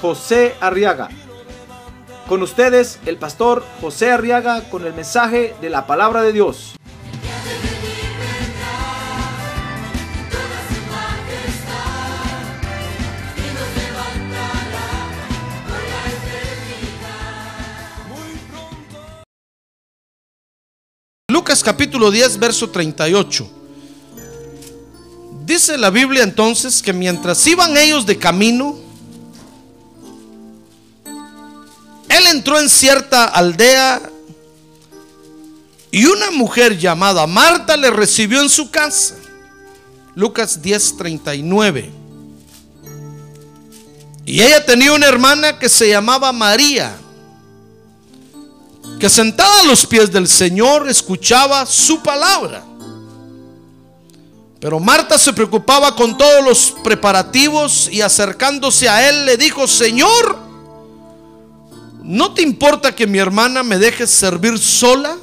José Arriaga. Con ustedes, el pastor José Arriaga con el mensaje de la palabra de Dios. Lucas capítulo 10, verso 38. Dice la Biblia entonces que mientras iban ellos de camino, él entró en cierta aldea y una mujer llamada Marta le recibió en su casa. Lucas 10, 39. Y ella tenía una hermana que se llamaba María que sentada a los pies del Señor escuchaba su palabra. Pero Marta se preocupaba con todos los preparativos y acercándose a él le dijo, Señor, ¿no te importa que mi hermana me deje servir sola?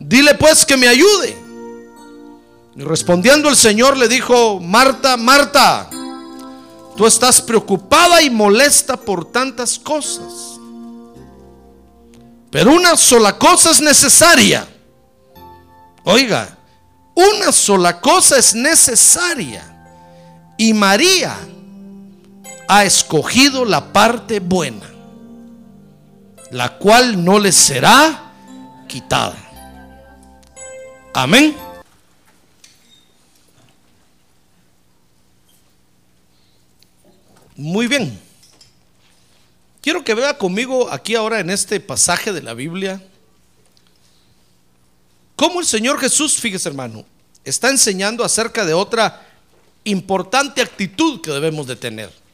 Dile pues que me ayude. Y respondiendo el Señor le dijo, Marta, Marta, tú estás preocupada y molesta por tantas cosas. Pero una sola cosa es necesaria. Oiga, una sola cosa es necesaria. Y María ha escogido la parte buena, la cual no le será quitada. Amén. Muy bien. Quiero que vea conmigo aquí ahora en este pasaje de la Biblia cómo el Señor Jesús, fíjese hermano, está enseñando acerca de otra importante actitud que debemos de tener.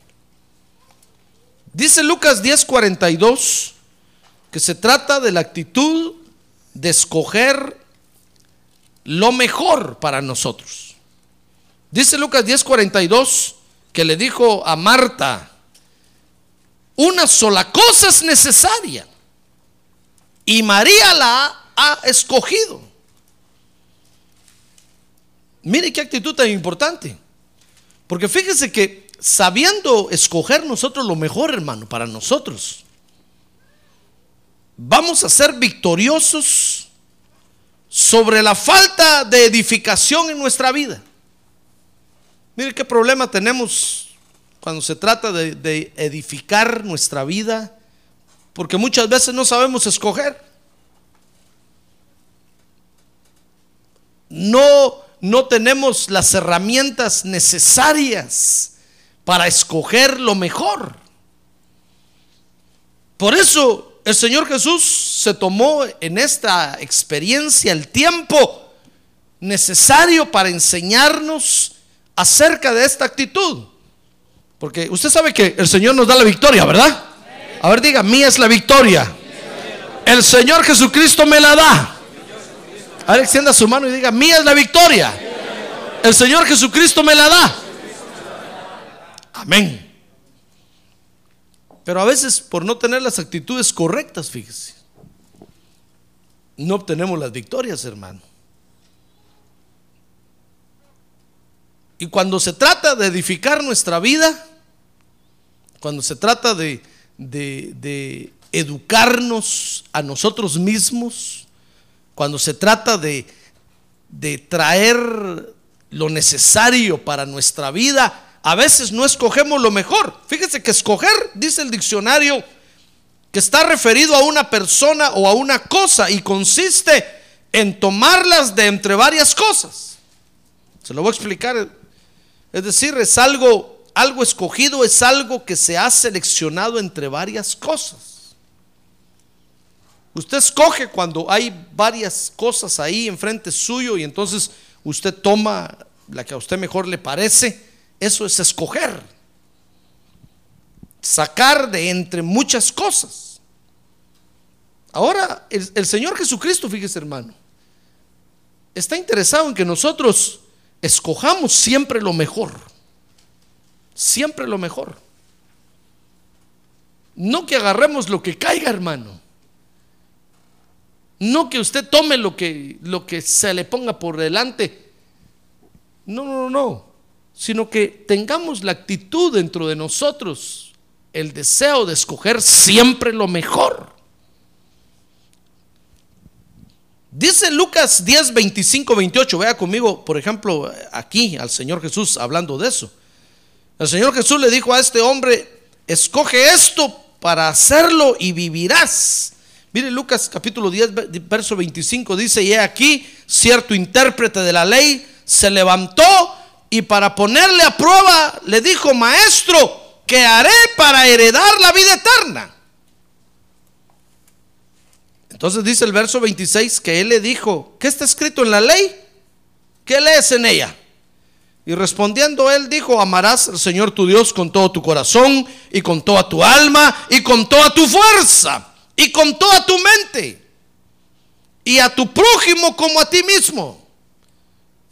Dice Lucas 10:42 que se trata de la actitud de escoger lo mejor para nosotros. Dice Lucas 10:42 que le dijo a Marta, una sola cosa es necesaria. Y María la ha escogido. Mire qué actitud tan importante. Porque fíjese que sabiendo escoger nosotros lo mejor, hermano, para nosotros, vamos a ser victoriosos sobre la falta de edificación en nuestra vida. Mire qué problema tenemos cuando se trata de, edificar nuestra vida, porque muchas veces no sabemos escoger. No, no tenemos las herramientas necesarias para escoger lo mejor. Por eso el Señor Jesús se tomó en esta experiencia el tiempo necesario para enseñarnos acerca de esta actitud. Porque usted sabe que el Señor nos da la victoria, ¿verdad? A ver, diga, mía es la victoria. El Señor Jesucristo me la da. A ver, extienda su mano y diga, mía es la victoria. El Señor Jesucristo me la da. Amén. Pero a veces por no tener las actitudes correctas, fíjese, no obtenemos las victorias, hermano. Y cuando se trata de edificar nuestra vida, cuando se trata de, educarnos a nosotros mismos, cuando se trata de, de traer lo necesario para nuestra vida, a veces no escogemos lo mejor. Fíjese que escoger, dice el diccionario, que está referido a una persona o a una cosa y consiste en tomarlas de entre varias cosas. Se lo voy a explicar. Es decir, es algo algo escogido es algo que se ha seleccionado entre varias cosas. Usted escoge cuando hay varias cosas ahí enfrente suyo y entonces usted toma la que a usted mejor le parece. Eso es escoger. sacar de entre muchas cosas. Ahora, el, Señor Jesucristo, fíjese hermano, está interesado en que nosotros escojamos siempre lo mejor. Siempre lo mejor. No que agarremos lo que caiga, hermano. No que usted tome lo que, lo que se le ponga por delante. No, no, no. Sino que tengamos la actitud dentro de nosotros, el deseo de escoger siempre lo mejor. Dice Lucas 10, 25, 28. Vea conmigo, por ejemplo, aquí al Señor Jesús hablando de eso. El Señor Jesús le dijo a este hombre, escoge esto para hacerlo y vivirás. Mire Lucas capítulo 10, verso 25 dice, y aquí cierto intérprete de la ley se levantó y para ponerle a prueba le dijo, maestro, ¿qué haré para heredar la vida eterna? Entonces dice el verso 26 que él le dijo, ¿qué está escrito en la ley? ¿Qué lees en ella? Y respondiendo él dijo, amarás al Señor tu Dios con todo tu corazón y con toda tu alma y con toda tu fuerza y con toda tu mente y a tu prójimo como a ti mismo.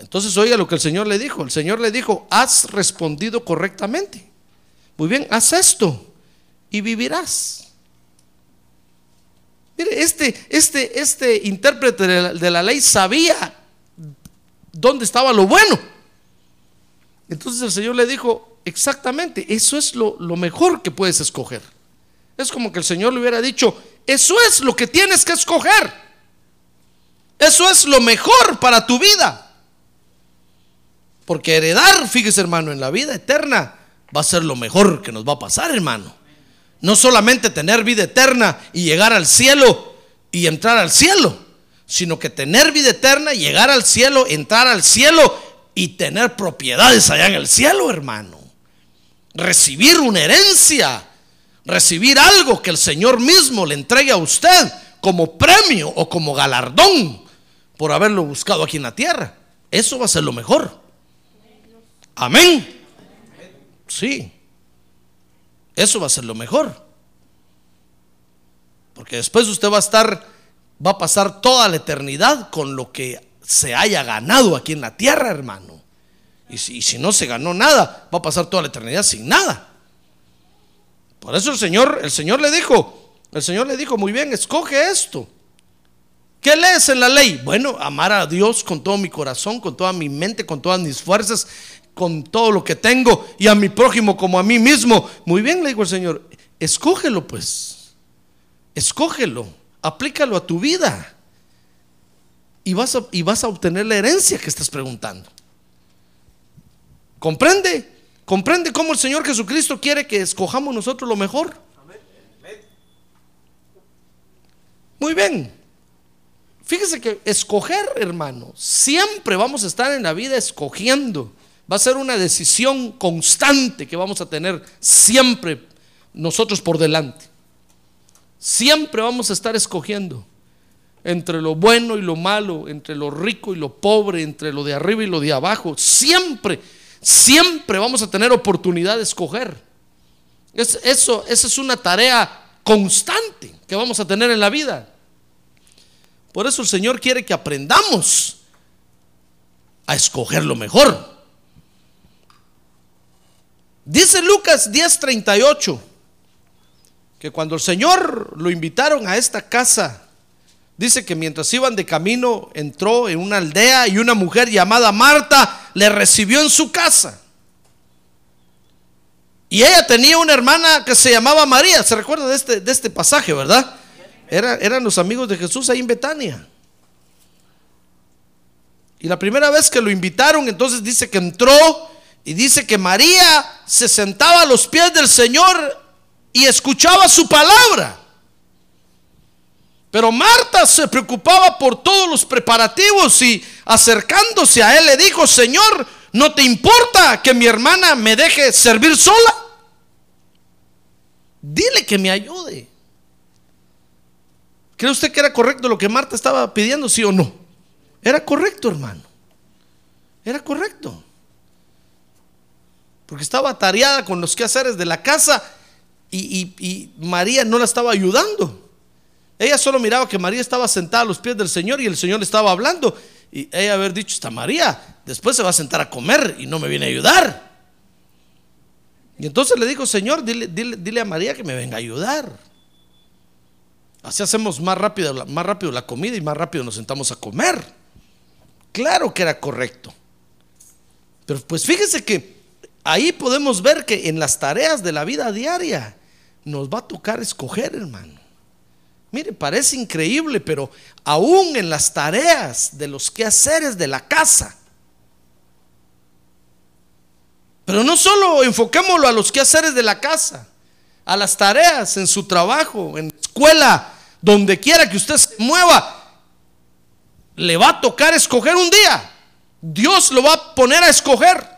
Entonces oiga lo que el Señor le dijo. El Señor le dijo, has respondido correctamente. Muy bien, haz esto y vivirás. Mire, este, este, este intérprete de la, ley sabía dónde estaba lo bueno. Entonces el Señor le dijo, exactamente, eso es lo, lo, mejor que puedes escoger. Es como que el Señor le hubiera dicho, eso es lo que tienes que escoger. Eso es lo mejor para tu vida. Porque heredar, fíjese hermano, en la vida eterna va a ser lo mejor que nos va a pasar, hermano. No solamente tener vida eterna y llegar al cielo y entrar al cielo, sino que tener vida eterna, llegar al cielo, entrar al cielo y tener propiedades allá en el cielo, hermano. Recibir una herencia, recibir algo que el Señor mismo le entregue a usted como premio o como galardón por haberlo buscado aquí en la tierra. Eso va a ser lo mejor. Amén. Sí. Eso va a ser lo mejor. Porque después usted va a estar, va a pasar toda la eternidad con lo que se haya ganado aquí en la tierra, hermano. Y si, no se ganó nada, va a pasar toda la eternidad sin nada. Por eso el Señor, el Señor le dijo, el Señor le dijo, muy bien, escoge esto. ¿Qué lees en la ley? Bueno, amar a Dios con todo mi corazón, con toda mi mente, con todas mis fuerzas, con todo lo que tengo y a mi prójimo como a mí mismo. Muy bien, le dijo el Señor, escógelo pues. Escógelo, aplícalo a tu vida y vas a, y vas a obtener la herencia que estás preguntando. ¿Comprende? ¿Comprende cómo el Señor Jesucristo quiere que escojamos nosotros lo mejor? Muy bien. Fíjese que escoger, hermano, siempre vamos a estar en la vida escogiendo. Va a ser una decisión constante que vamos a tener siempre nosotros por delante. Siempre vamos a estar escogiendo entre lo bueno y lo malo, entre lo rico y lo pobre, entre lo de arriba y lo de abajo. Siempre, siempre vamos a tener oportunidad de escoger. Es, eso, esa es una tarea constante que vamos a tener en la vida. Por eso el Señor quiere que aprendamos a escoger lo mejor. Dice Lucas 10:38 que cuando el Señor lo invitaron a esta casa Dice que mientras iban de camino entró en una aldea y una mujer llamada Marta le recibió en su casa. Y ella tenía una hermana que se llamaba María. ¿Se recuerda de este, de este pasaje, verdad? Era, eran los amigos de Jesús ahí en Betania. Y la primera vez que lo invitaron, entonces dice que entró y dice que María se sentaba a los pies del Señor y escuchaba su palabra. Pero Marta se preocupaba por todos los preparativos y acercándose a él le dijo, Señor, ¿no te importa que mi hermana me deje servir sola? Dile que me ayude. ¿Cree usted que era correcto lo que Marta estaba pidiendo, sí o no? Era correcto, hermano. Era correcto. Porque estaba atareada con los quehaceres de la casa y, María no la estaba ayudando. Ella solo miraba que María estaba sentada a los pies del Señor y el Señor le estaba hablando. Y ella haber dicho, está María, después se va a sentar a comer y no me viene a ayudar. Y entonces le dijo, Señor, dile, dile- dile a María que me venga a ayudar. Así hacemos más rápido, más rápido la comida y más rápido nos sentamos a comer. Claro que era correcto. Pero pues fíjese que ahí podemos ver que en las tareas de la vida diaria nos va a tocar escoger, hermano. Mire, parece increíble, pero aún en las tareas de los quehaceres de la casa. Pero no solo enfoquémoslo a los quehaceres de la casa, a las tareas en su trabajo, en la escuela, donde quiera que usted se mueva, le va a tocar escoger un día. Dios lo va a poner a escoger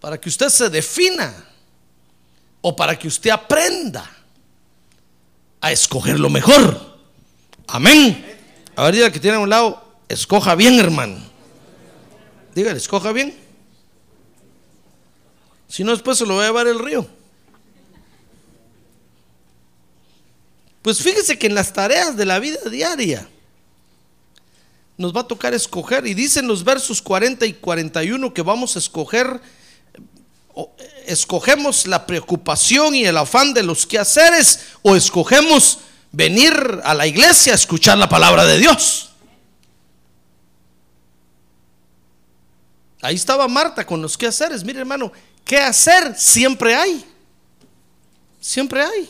para que usted se defina o para que usted aprenda a escoger lo mejor. Amén. A ver, dígale que tiene a un lado, escoja bien, hermano. Dígale, escoja bien. Si no, después se lo va a llevar el río. Pues fíjese que en las tareas de la vida diaria nos va a tocar escoger. Y dicen los versos 40 y 41 que vamos a escoger, escogemos la preocupación y el afán de los quehaceres o escogemos venir a la iglesia a escuchar la palabra de Dios. Ahí estaba Marta con los quehaceres. Mire hermano, ¿qué hacer? Siempre hay. Siempre hay.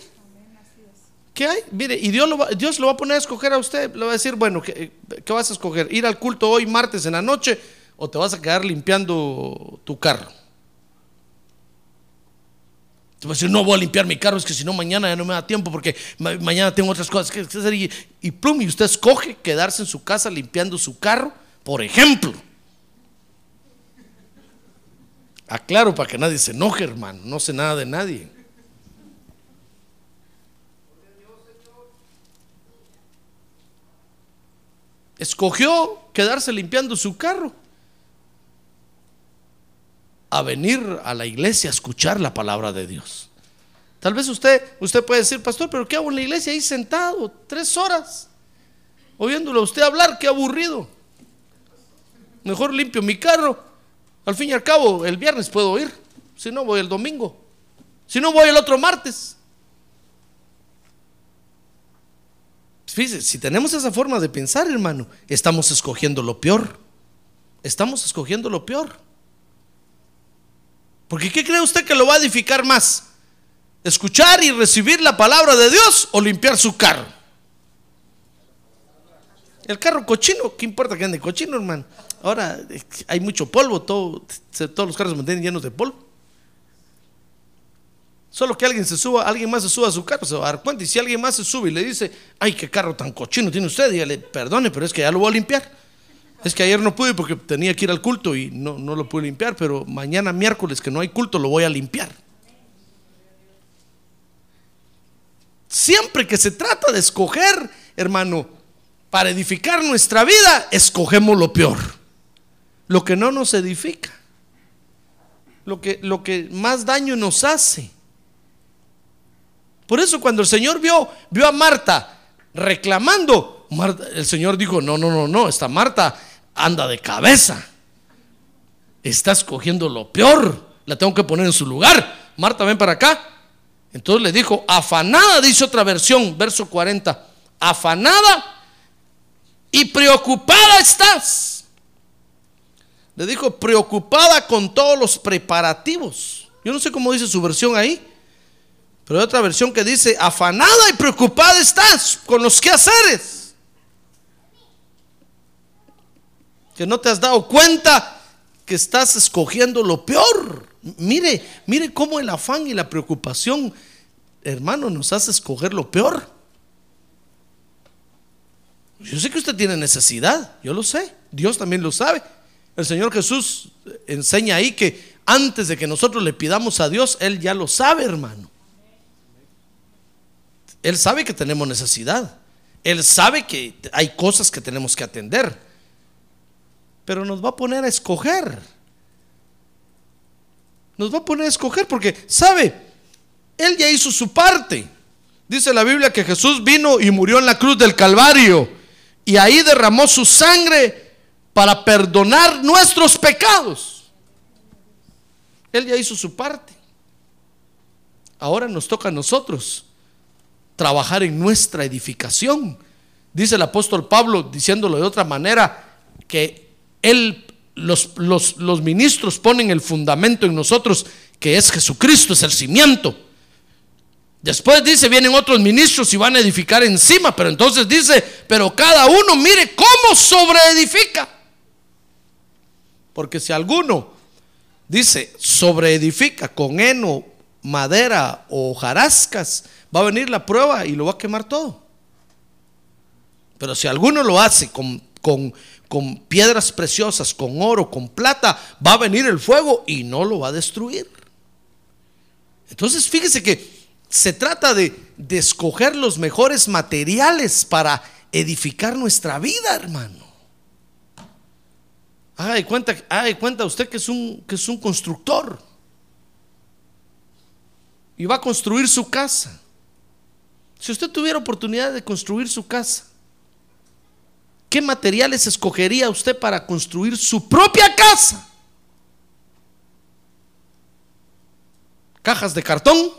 ¿Qué hay? Mire, y Dios lo, va, Dios lo va a poner a escoger a usted. Le va a decir, bueno, ¿qué, qué vas a escoger? ¿Ir al culto hoy martes en la noche o te vas a quedar limpiando tu carro? Te va a decir, no voy a limpiar mi carro, es que si no mañana ya no me da tiempo porque ma- mañana tengo otras cosas que hacer. Y, y plum, y usted escoge quedarse en su casa limpiando su carro, por ejemplo. Aclaro para que nadie se enoje, hermano. No sé nada de nadie. Escogió quedarse limpiando su carro a venir a la iglesia a escuchar la palabra de Dios. Tal vez usted, usted puede decir, pastor, pero ¿qué hago en la iglesia ahí sentado tres horas? Oyéndolo a usted hablar, qué aburrido. Mejor limpio mi carro. Al fin y al cabo, el viernes puedo ir. Si no, voy el domingo. Si no, voy el otro martes. Fíjese, si tenemos esa forma de pensar, hermano, estamos escogiendo lo peor. Estamos escogiendo lo peor. Porque ¿qué cree usted que lo va a edificar más? ¿Escuchar y recibir la palabra de Dios o limpiar su carro? El carro cochino, ¿qué importa que ande cochino, hermano? Ahora hay mucho polvo, todo, todos los carros se mantienen llenos de polvo. Solo que alguien se suba, alguien más se suba a su carro, se va a dar cuenta. Y si alguien más se sube y le dice, ay, qué carro tan cochino tiene usted, dígale, perdone, pero es que ya lo voy a limpiar. Es que ayer no pude porque tenía que ir al culto y no, no lo pude limpiar, pero mañana miércoles que no hay culto lo voy a limpiar. Siempre que se trata de escoger, hermano, para edificar nuestra vida, escogemos lo peor. Lo que no nos edifica. Lo que, lo que más daño nos hace. Por eso cuando el Señor vio, vio a Marta reclamando, Marta- el Señor dijo, no, no, no, no, esta Marta anda de cabeza. Está escogiendo lo peor. La tengo que poner en su lugar. Marta, ven para acá. Entonces le dijo, afanada, dice otra versión, verso 40, afanada y preocupada estás. Le dijo, preocupada con todos los preparativos. Yo no sé cómo dice su versión ahí, pero hay otra versión que dice, afanada y preocupada estás con los quehaceres. Que no te has dado cuenta que estás escogiendo lo peor. Mire, mire cómo el afán y la preocupación, hermano, nos hace escoger lo peor. Yo sé que usted tiene necesidad, yo lo sé, Dios también lo sabe. El Señor Jesús enseña ahí que antes de que nosotros le pidamos a Dios, Él ya lo sabe, hermano. Él sabe que tenemos necesidad. Él sabe que hay cosas que tenemos que atender. Pero nos va a poner a escoger. Nos va a poner a escoger porque, ¿sabe? Él ya hizo su parte. Dice la Biblia que Jesús vino y murió en la cruz del Calvario y ahí derramó su sangre para perdonar nuestros pecados. Él ya hizo su parte. Ahora nos toca a nosotros trabajar en nuestra edificación. Dice el apóstol Pablo, diciéndolo de otra manera, que él, los, los, los ministros ponen el fundamento en nosotros, que es Jesucristo, es el cimiento. Después dice, vienen otros ministros y van a edificar encima, pero entonces dice, pero cada uno mire cómo sobreedifica. Porque si alguno dice, sobreedifica con heno, madera o jarascas, va a venir la prueba y lo va a quemar todo. Pero si alguno lo hace con, con, con piedras preciosas, con oro, con plata, va a venir el fuego y no lo va a destruir. Entonces fíjese que se trata de, escoger los mejores materiales para edificar nuestra vida, hermano. Haga de cuenta, haga de cuenta usted que es, un, que es un constructor y va a construir su casa. Si usted tuviera oportunidad de construir su casa, ¿qué materiales escogería usted para construir su propia casa? ¿Cajas de cartón?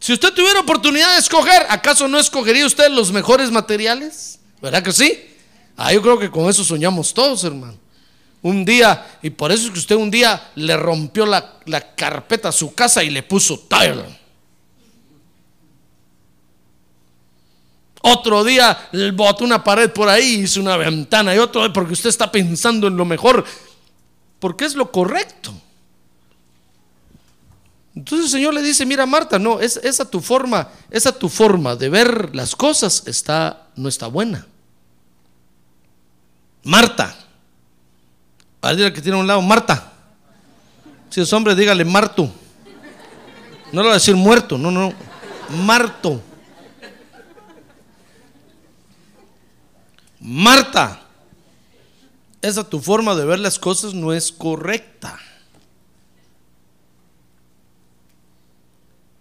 Si usted tuviera oportunidad de escoger, ¿acaso no escogería usted los mejores materiales? ¿Verdad que sí? Ah, yo creo que con eso soñamos todos, hermano. Un día, y por eso es que usted un día le rompió la, la carpeta a su casa y le puso tile. Otro día botó una pared por ahí, hizo una ventana y otro día porque usted está pensando en lo mejor, porque es lo correcto. Entonces el Señor le dice, mira Marta, no, es, esa tu forma, esa tu forma de ver las cosas está, no está buena. Marta, al que tiene a un lado, Marta. Si es hombre, dígale Marto. No le va a decir muerto, no, no, Marto. Marta, esa tu forma de ver las cosas no es correcta.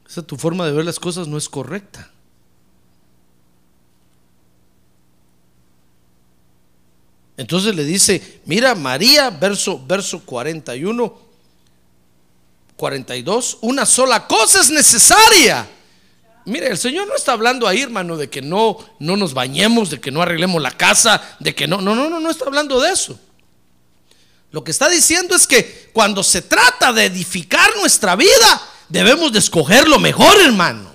Esa tu forma de ver las cosas no es correcta. Entonces le dice, mira María, verso, verso 41, 42, una sola cosa es necesaria. Mire, el Señor no está hablando ahí, hermano, de que no, no nos bañemos, de que no arreglemos la casa, de que no, no, no, no, no está hablando de eso. Lo que está diciendo es que cuando se trata de edificar nuestra vida, debemos de escoger lo mejor, hermano.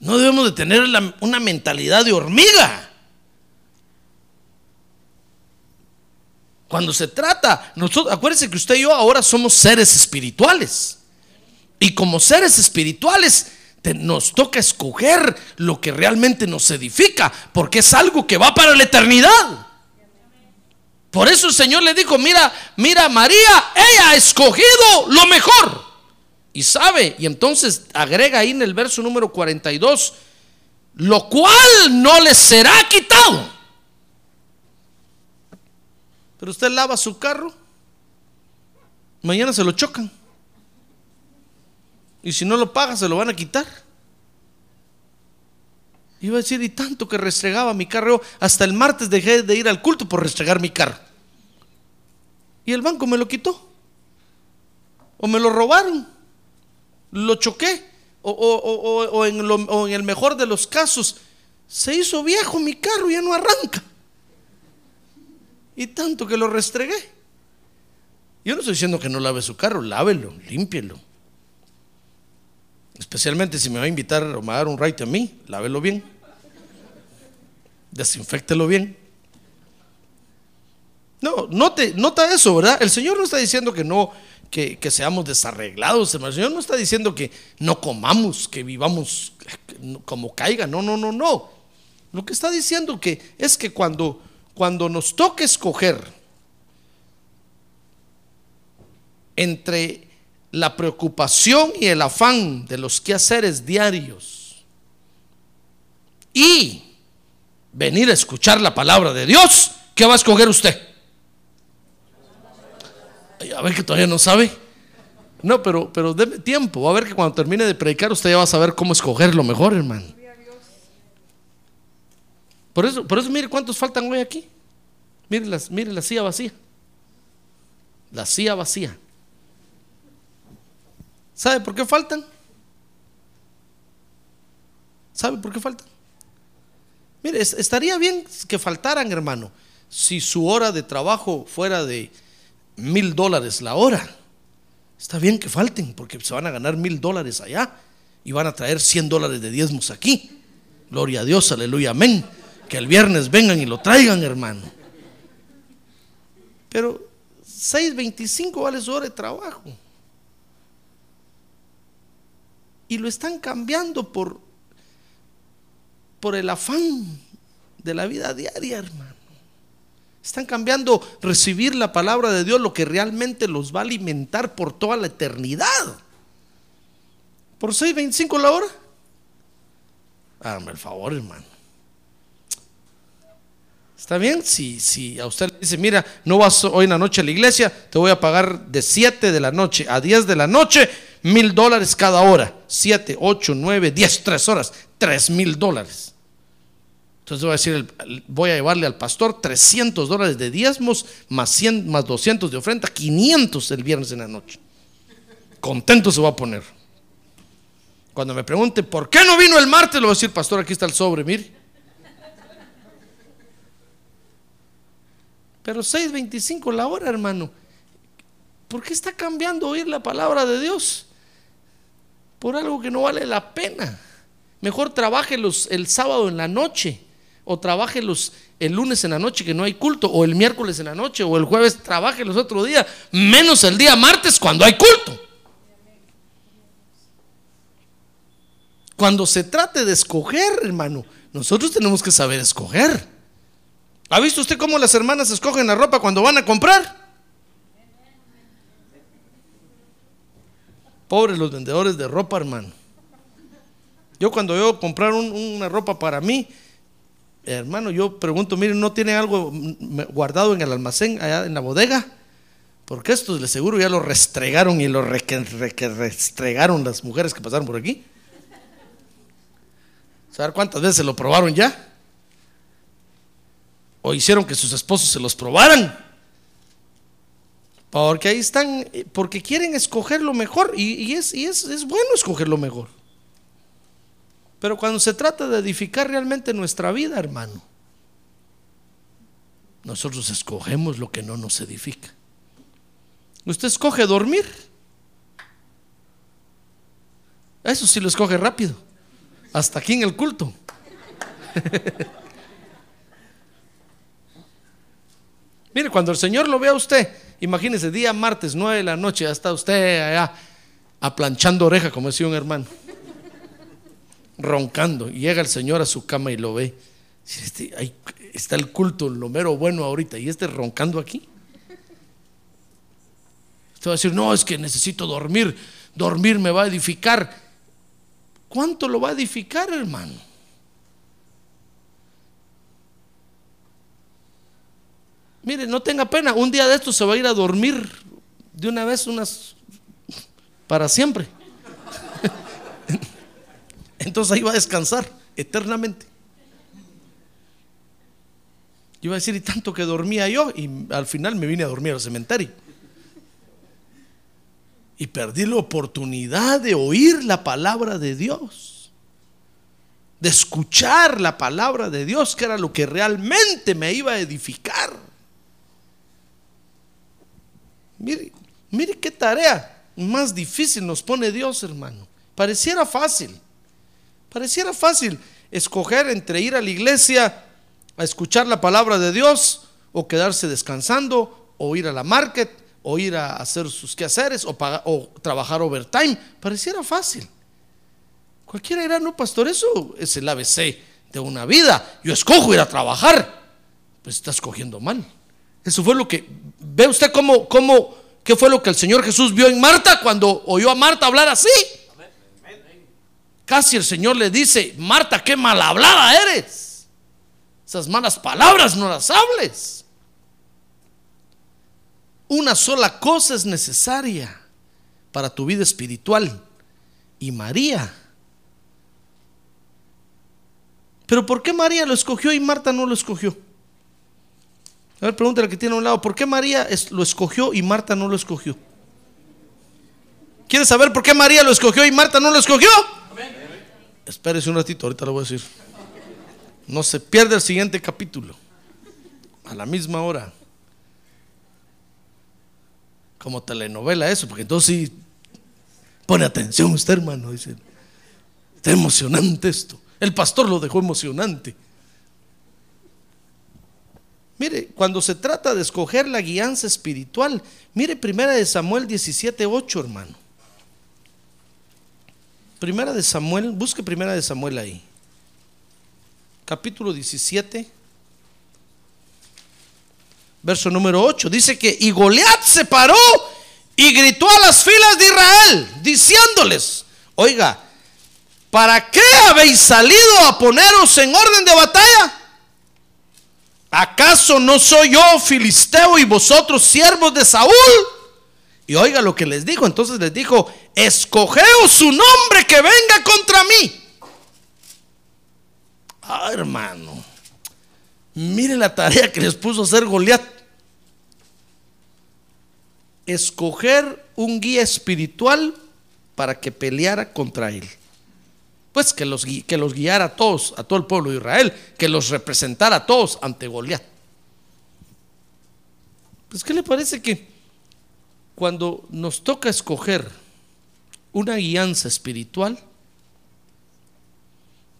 No debemos de tener una mentalidad de hormiga. Cuando se trata, nosotros, acuérdense que usted y yo ahora somos seres espirituales. Y como seres espirituales nos toca escoger lo que realmente nos edifica, porque es algo que va para la eternidad. Por eso el Señor le dijo, mira, mira María, ella ha escogido lo mejor. Y sabe, y entonces agrega ahí en el verso número 42, lo cual no le será quitado. Pero usted lava su carro, mañana se lo chocan. Y si no lo paga, se lo van a quitar. Iba a decir, y tanto que restregaba mi carro, hasta el martes dejé de ir al culto por restregar mi carro. Y el banco me lo quitó. O me lo robaron. Lo choqué. O, en o en el mejor de los casos, se hizo viejo mi carro, ya no arranca. Y tanto que lo restregué. Yo no estoy diciendo que no lave su carro, lávelo, límpielo. Especialmente si me va a invitar o me va a dar un right a mí, lávelo bien. Desinfectelo bien. No, note, nota eso, ¿verdad? El Señor no está diciendo que no, que, que, seamos desarreglados, El Señor no está diciendo que no comamos, que vivamos como caiga. No, no, no, no. Lo que está diciendo que es que cuando, cuando nos toque escoger entre la preocupación y el afán de los quehaceres diarios y venir a escuchar la palabra de Dios, ¿qué va a escoger usted? A ver que todavía no sabe. No, pero, pero deme tiempo. A ver que cuando termine de predicar usted ya va a saber cómo escoger lo mejor, hermano. Por eso, por eso mire cuántos faltan hoy aquí. Mire, las, mire la silla vacía. La silla vacía. ¿Sabe por qué faltan? ¿Sabe por qué faltan? Mire, estaría bien que faltaran, hermano, si su hora de trabajo fuera de mil dólares la hora. Está bien que falten, porque se van a ganar mil dólares allá y van a traer 100 dólares de diezmos aquí. Gloria a Dios, aleluya, amén. Que el viernes vengan y lo traigan, hermano. Pero 6.25 vale su hora de trabajo. Y lo están cambiando por, por el afán de la vida diaria, hermano. Están cambiando recibir la palabra de Dios, lo que realmente los va a alimentar por toda la eternidad. Por 6.25 la hora. Hágame el favor, hermano. ¿Está bien? Si, si a usted le dice, mira, no vas hoy en la noche a la iglesia, te voy a pagar de 7 de la noche a 10 de la noche, mil dólares cada hora. 7, 8, 9, 10, 3 horas, 3 mil dólares. Entonces voy a decir, voy a llevarle al pastor 300 dólares de diezmos, más, 100, más 200 de ofrenda, 500 el viernes en la noche. Contento se va a poner. Cuando me pregunte, ¿por qué no vino el martes? Le voy a decir, pastor, aquí está el sobre, mire. Pero 6.25 la hora, hermano. ¿Por qué está cambiando oír la palabra de Dios? Por algo que no vale la pena. Mejor trabaje el sábado en la noche. O trabaje el lunes en la noche que no hay culto. O el miércoles en la noche. O el jueves trabaje los otros días. Menos el día martes cuando hay culto. Cuando se trate de escoger, hermano, nosotros tenemos que saber escoger. ¿Ha visto usted cómo las hermanas escogen la ropa cuando van a comprar? Pobres los vendedores de ropa, hermano. Yo cuando yo comprar una ropa para mí, hermano, yo pregunto, miren, ¿no tiene algo guardado en el almacén, allá en la bodega? Porque estos de seguro ya lo restregaron y lo restregaron las mujeres que pasaron por aquí. ¿Saber cuántas veces lo probaron ya? o hicieron que sus esposos se los probaran. Porque ahí están, porque quieren escoger lo mejor y, es, es, es bueno escoger lo mejor. Pero cuando se trata de edificar realmente nuestra vida, hermano, nosotros escogemos lo que no nos edifica. Usted escoge dormir. Eso sí lo escoge rápido. Hasta aquí en el culto. Mire, cuando el Señor lo vea a usted, imagínese, día martes, 9 de la noche, ya está usted allá aplanchando oreja, como decía un hermano, roncando. Y llega el Señor a su cama y lo ve. Este, ahí está el culto, lo mero bueno ahorita, y este roncando aquí. Usted va a decir, no, es que necesito dormir, dormir me va a edificar. ¿Cuánto lo va a edificar, hermano? Mire, no tenga pena, un día de esto se va a ir a dormir de una vez unas para siempre. Entonces ahí va a descansar eternamente. Yo iba a decir, y tanto que dormía yo, y al final me vine a dormir al cementerio. Y perdí la oportunidad de oír la palabra de Dios, de escuchar la palabra de Dios, que era lo que realmente me iba a edificar. Mire, mire qué tarea más difícil nos pone Dios, hermano. Pareciera fácil. Pareciera fácil escoger entre ir a la iglesia a escuchar la palabra de Dios o quedarse descansando o ir a la market o ir a hacer sus quehaceres o, trabajar overtime. Pareciera fácil. Cualquiera dirá, no, pastor, eso es el ABC de una vida. Yo escojo ir a trabajar. Pues está escogiendo mal. Eso fue lo que, ve usted cómo, cómo, qué fue lo que el Señor Jesús vio en Marta cuando oyó a Marta hablar así. Casi el Señor le dice, Marta, qué mal hablada eres. Esas malas palabras no las hables. Una sola cosa es necesaria para tu vida espiritual. Y María. Pero ¿por qué María lo escogió y Marta no lo escogió? A ver, pregúntale que tiene a un lado, ¿por qué María lo escogió y Marta no lo escogió? ¿Quieres saber por qué María lo escogió y Marta no lo escogió? Espérese un ratito, ahorita lo voy a decir. No se pierde el siguiente capítulo. A la misma hora. Como telenovela eso, porque entonces sí pone atención usted, hermano. Dice, está emocionante esto. El pastor lo dejó emocionante. Mire, cuando se trata de escoger la guianza espiritual, mire primera de Samuel 17:8, hermano. Primera de Samuel, busque primera de Samuel ahí. Capítulo 17, verso número 8. Dice que y Goliat se paró y gritó a las filas de Israel, diciéndoles, oiga, ¿para qué habéis salido a poneros en orden de batalla? ¿Acaso no soy yo filisteo y vosotros siervos de Saúl? Y oiga lo que les dijo. Entonces les dijo, escogeos su nombre que venga contra mí. Ah, hermano. Mire la tarea que les puso hacer Goliat. Escoger un guía espiritual para que peleara contra él pues que los, que los guiara a todos, a todo el pueblo de Israel, que los representara a todos ante Goliat. Pues, ¿qué le parece que cuando nos toca escoger una guianza espiritual,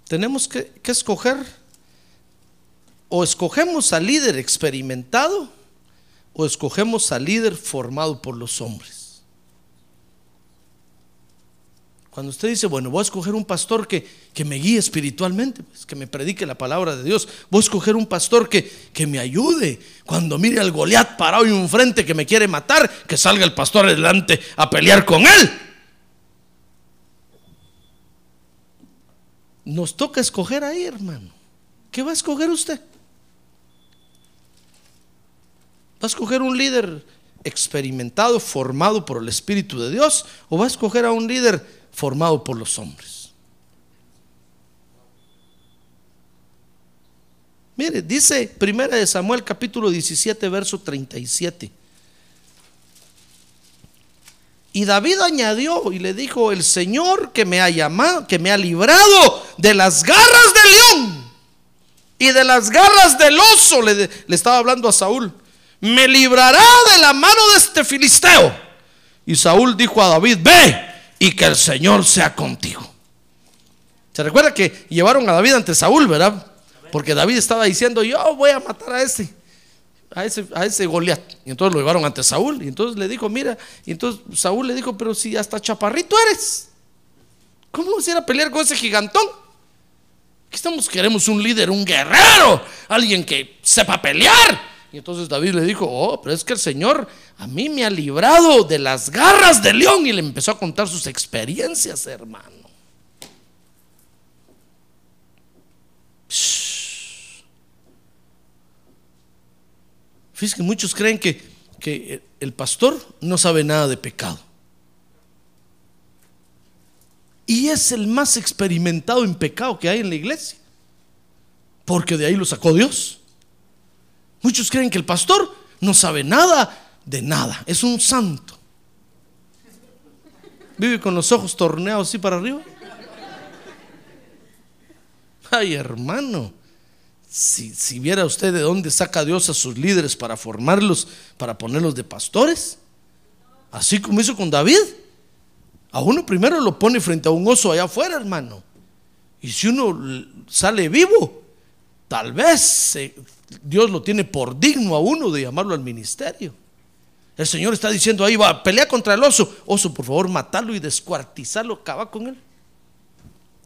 tenemos que, que escoger o escogemos al líder experimentado o escogemos al líder formado por los hombres? Cuando usted dice, bueno, voy a escoger un pastor que, que me guíe espiritualmente, pues, que me predique la palabra de Dios, voy a escoger un pastor que, que me ayude. Cuando mire al Goliat parado en un frente que me quiere matar, que salga el pastor adelante a pelear con él. Nos toca escoger ahí, hermano. ¿Qué va a escoger usted? ¿Va a escoger un líder experimentado, formado por el Espíritu de Dios? ¿O va a escoger a un líder formado por los hombres. Mire, dice Primera de Samuel capítulo 17, verso 37. Y David añadió y le dijo, el Señor que me ha llamado, que me ha librado de las garras del león y de las garras del oso, le, le estaba hablando a Saúl, me librará de la mano de este filisteo. Y Saúl dijo a David, ve y que el Señor sea contigo. Se recuerda que llevaron a David ante Saúl, ¿verdad? Porque David estaba diciendo, yo voy a matar a ese, a ese, Goliat. Y entonces lo llevaron ante Saúl. Y entonces le dijo, mira, y entonces Saúl le dijo, pero si hasta chaparrito eres, ¿cómo vas a ir a pelear con ese gigantón? Aquí estamos, queremos un líder, un guerrero, alguien que sepa pelear. Y entonces David le dijo, oh, pero es que el Señor a mí me ha librado de las garras del león y le empezó a contar sus experiencias, hermano. Fíjense que muchos creen que, que el pastor no sabe nada de pecado. Y es el más experimentado en pecado que hay en la iglesia. Porque de ahí lo sacó Dios. Muchos creen que el pastor no sabe nada de nada, es un santo. Vive con los ojos torneados así para arriba. Ay, hermano, si, si, viera usted de dónde saca Dios a sus líderes para formarlos, para ponerlos de pastores, así como hizo con David. A uno primero lo pone frente a un oso allá afuera, hermano. Y si uno sale vivo, tal vez se, Dios lo tiene por digno a uno de llamarlo al ministerio. El Señor está diciendo ahí, va, pelea contra el oso. Oso, por favor, matarlo y descuartizarlo, acaba con él.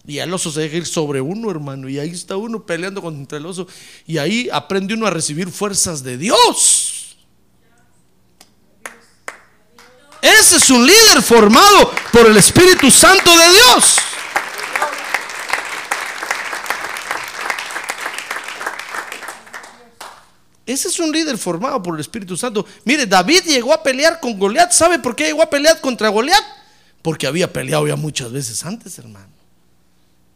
Y el oso se deja ir sobre uno, hermano. Y ahí está uno peleando contra el oso. Y ahí aprende uno a recibir fuerzas de Dios. Ese es un líder formado por el Espíritu Santo de Dios. Ese es un líder formado por el Espíritu Santo. Mire, David llegó a pelear con Goliat. ¿Sabe por qué llegó a pelear contra Goliat? Porque había peleado ya muchas veces antes, hermano.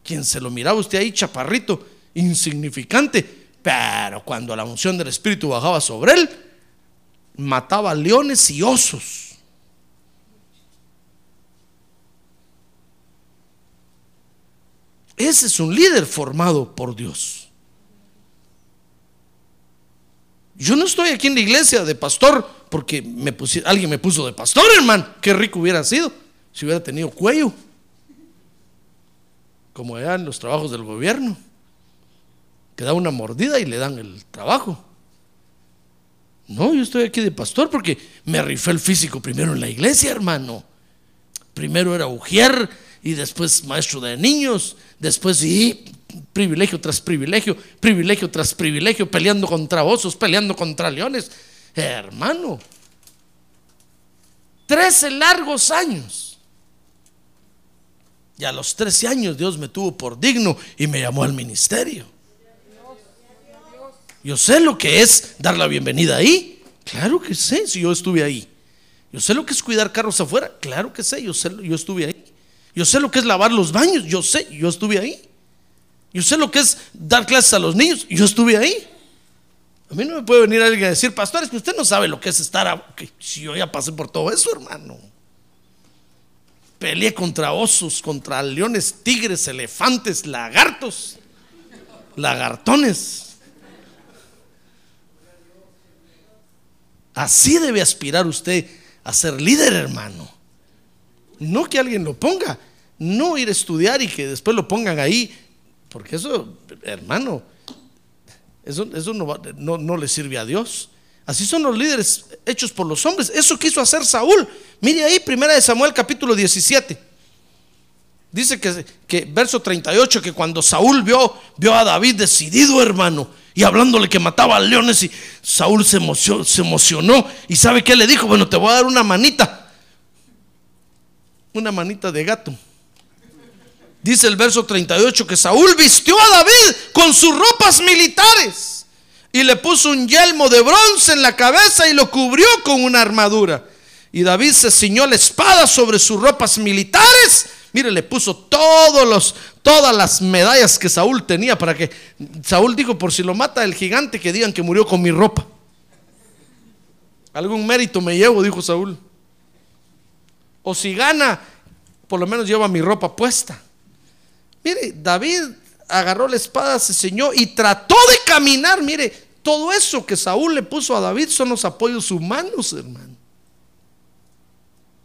Quien se lo miraba usted ahí, chaparrito, insignificante, pero cuando la unción del Espíritu bajaba sobre él, mataba leones y osos. Ese es un líder formado por Dios. Yo no estoy aquí en la iglesia de pastor porque me alguien me puso de pastor, hermano. Qué rico hubiera sido si hubiera tenido cuello. Como eran los trabajos del gobierno. Que da una mordida y le dan el trabajo. No, yo estoy aquí de pastor porque me rifé el físico primero en la iglesia, hermano. Primero era ujier y después maestro de niños, después sí, privilegio tras privilegio, privilegio tras privilegio, peleando contra osos, peleando contra leones. Hermano, trece largos años. Y a los trece años Dios me tuvo por digno y me llamó al ministerio. Yo sé lo que es dar la bienvenida ahí. Claro que sé, si yo estuve ahí. Yo sé lo que es cuidar carros afuera. Claro que sé, yo sé, yo estuve ahí. Yo sé lo que es lavar los baños. Yo sé, yo estuve ahí. Yo sé lo que es dar clases a los niños. Yo estuve ahí. A mí no me puede venir alguien a decir, pastor, es que usted no sabe lo que es estar. si yo ya pasé por todo eso, hermano. Peleé contra osos, contra leones, tigres, elefantes, lagartos, lagartones. Así debe aspirar usted a ser líder, hermano. No que alguien lo ponga, no ir a estudiar y que después lo pongan ahí, porque eso, hermano, eso, eso no, no, le sirve a Dios. Así son los líderes hechos por los hombres. Eso quiso hacer Saúl. Mire ahí, primera de Samuel capítulo 17. Dice que, que verso 38, que cuando Saúl vio, vio a David decidido, hermano, y hablándole que mataba a leones y Saúl se emocionó, se emocionó y sabe qué le dijo, bueno, te voy a dar una manita, una manita de gato. Dice el verso 38 que Saúl vistió a David con sus ropas militares y le puso un yelmo de bronce en la cabeza y lo cubrió con una armadura. Y David se ciñó la espada sobre sus ropas militares Mire, le puso todos los, todas las medallas que Saúl tenía para que Saúl dijo, por si lo mata el gigante, que digan que murió con mi ropa. Algún mérito me llevo, dijo Saúl. O si gana, por lo menos lleva mi ropa puesta. Mire, David agarró la espada, se ceñó y trató de caminar. Mire, todo eso que Saúl le puso a David son los apoyos humanos, hermano.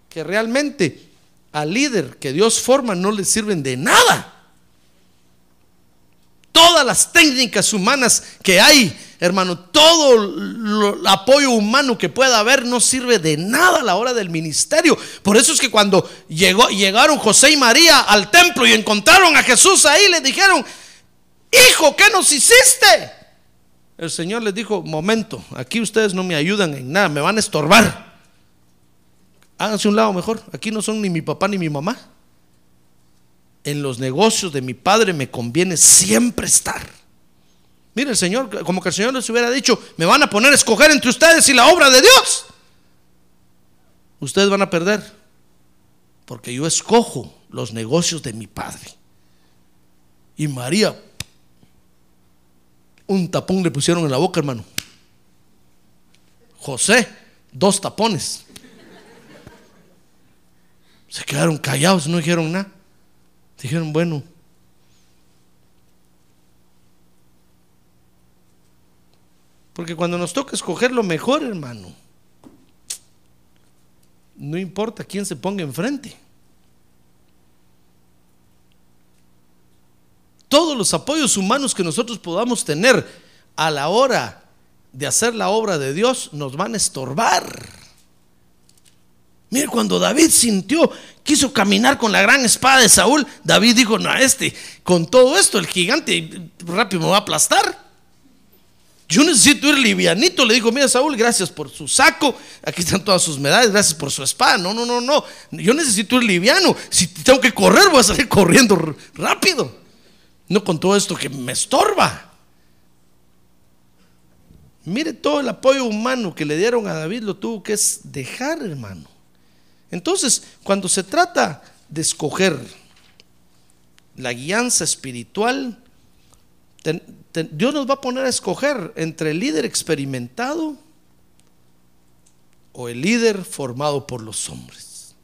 Que realmente al líder que Dios forma no le sirven de nada. Todas las técnicas humanas que hay, hermano, todo el apoyo humano que pueda haber no sirve de nada a la hora del ministerio. Por eso es que cuando llegaron José y María al templo y encontraron a Jesús ahí, le dijeron, hijo, ¿qué nos hiciste? El Señor les dijo, momento, aquí ustedes no me ayudan en nada, me van a estorbar. Háganse un lado mejor. Aquí no son ni mi papá ni mi mamá. En los negocios de mi padre me conviene siempre estar. Mire, el Señor, como que el Señor les hubiera dicho, me van a poner a escoger entre ustedes y la obra de Dios. Ustedes van a perder. Porque yo escojo los negocios de mi padre. Y María, un tapón le pusieron en la boca, hermano. José, dos tapones. Se quedaron callados, no dijeron nada. Dijeron, bueno. Porque cuando nos toca escoger lo mejor, hermano, no importa quién se ponga enfrente. Todos los apoyos humanos que nosotros podamos tener a la hora de hacer la obra de Dios nos van a estorbar. Mire, cuando David sintió, quiso caminar con la gran espada de Saúl, David dijo, no, este, con todo esto, el gigante rápido me va a aplastar. Yo necesito ir livianito, le dijo, mira Saúl, gracias por su saco, aquí están todas sus medallas, gracias por su espada. No, no, no, no, yo necesito ir liviano. Si tengo que correr, voy a salir corriendo rápido. No con todo esto que me estorba. Mire todo el apoyo humano que le dieron a David, lo tuvo que dejar, hermano. Entonces, cuando se trata de escoger la guianza espiritual, Dios nos va a poner a escoger entre el líder experimentado o el líder formado por los hombres.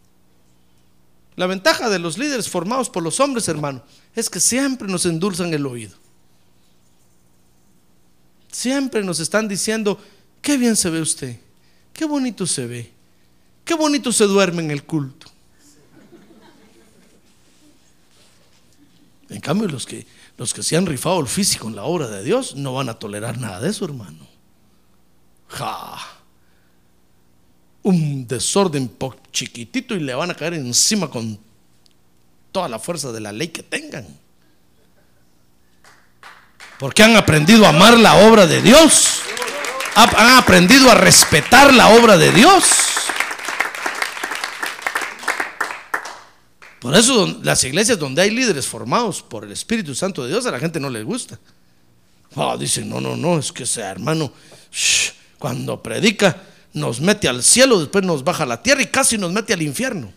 La ventaja de los líderes formados por los hombres, hermano, es que siempre nos endulzan el oído. Siempre nos están diciendo, qué bien se ve usted, qué bonito se ve, qué bonito se duerme en el culto. En cambio, los que, los que se han rifado el físico en la obra de Dios no van a tolerar nada de eso, hermano. Ja. Un desorden chiquitito y le van a caer encima con toda la fuerza de la ley que tengan. Porque han aprendido a amar la obra de Dios. Han aprendido a respetar la obra de Dios. Por eso las iglesias donde hay líderes formados por el Espíritu Santo de Dios, a la gente no les gusta. Oh, dicen, no, no, no, es que ese hermano, cuando predica, nos mete al cielo, después nos baja a la tierra y casi nos mete al infierno.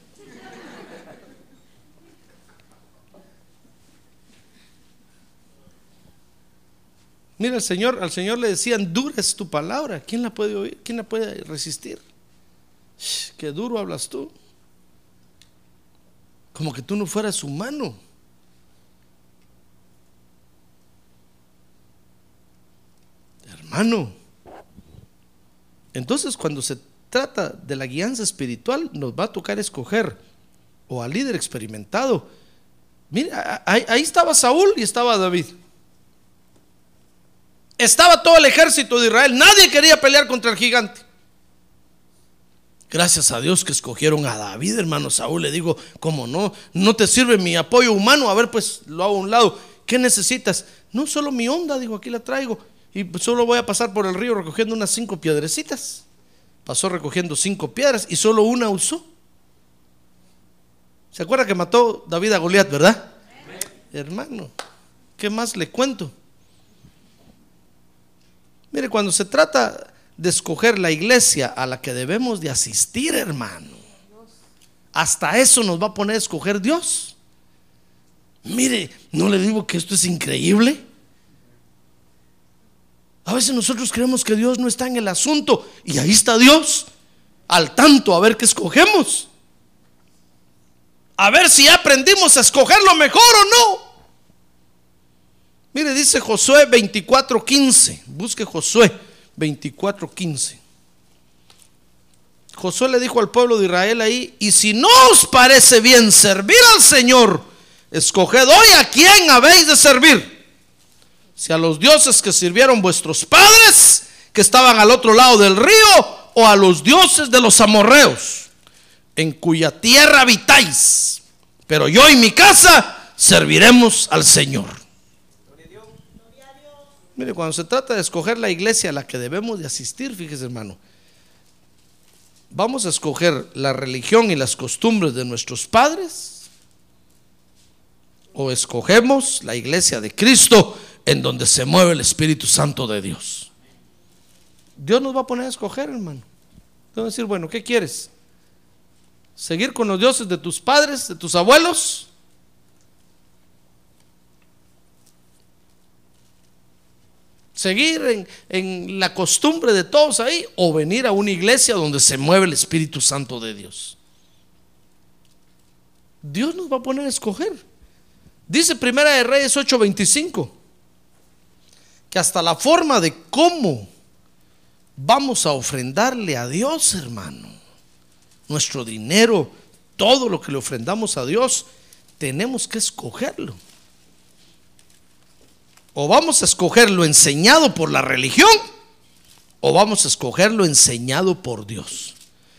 Mira, al Señor, al Señor le decían, dura es tu palabra. ¿Quién la puede oír? ¿Quién la puede resistir? Qué duro hablas tú como que tú no fueras humano. Hermano. Entonces cuando se trata de la guianza espiritual, nos va a tocar escoger o al líder experimentado. Mira, ahí, ahí estaba Saúl y estaba David. Estaba todo el ejército de Israel. Nadie quería pelear contra el gigante. Gracias a Dios que escogieron a David, hermano Saúl. Le digo, como no, no te sirve mi apoyo humano. A ver, pues lo hago a un lado. ¿Qué necesitas? No, solo mi onda, digo, aquí la traigo. Y solo voy a pasar por el río recogiendo unas cinco piedrecitas. Pasó recogiendo cinco piedras y solo una usó. ¿Se acuerda que mató David a Goliat, verdad? Hermano, ¿qué más le cuento? Mire, cuando se trata de escoger la iglesia a la que debemos de asistir, hermano. Hasta eso nos va a poner a escoger Dios. Mire, no le digo que esto es increíble. A veces nosotros creemos que Dios no está en el asunto y ahí está Dios al tanto a ver qué escogemos. A ver si aprendimos a escoger lo mejor o no. Mire, dice Josué 24:15. Busque Josué 24:15. Josué le dijo al pueblo de Israel ahí, y si no os parece bien servir al Señor, escoged hoy a quién habéis de servir. Si a los dioses que sirvieron vuestros padres, que estaban al otro lado del río, o a los dioses de los amorreos, en cuya tierra habitáis. Pero yo y mi casa serviremos al Señor. Mire, cuando se trata de escoger la iglesia a la que debemos de asistir, fíjese hermano, vamos a escoger la religión y las costumbres de nuestros padres o escogemos la iglesia de Cristo en donde se mueve el Espíritu Santo de Dios. Dios nos va a poner a escoger, hermano. Te a decir, bueno, ¿qué quieres? ¿Seguir con los dioses de tus padres, de tus abuelos? Seguir en, la costumbre de todos ahí o venir a una iglesia donde se mueve el Espíritu Santo de Dios. Dios nos va a poner a escoger. Dice Primera de Reyes 8:25 que hasta la forma de cómo vamos a ofrendarle a Dios, hermano, nuestro dinero, todo lo que le ofrendamos a Dios, tenemos que escogerlo. O vamos a escoger lo enseñado por la religión o vamos a escoger lo enseñado por Dios.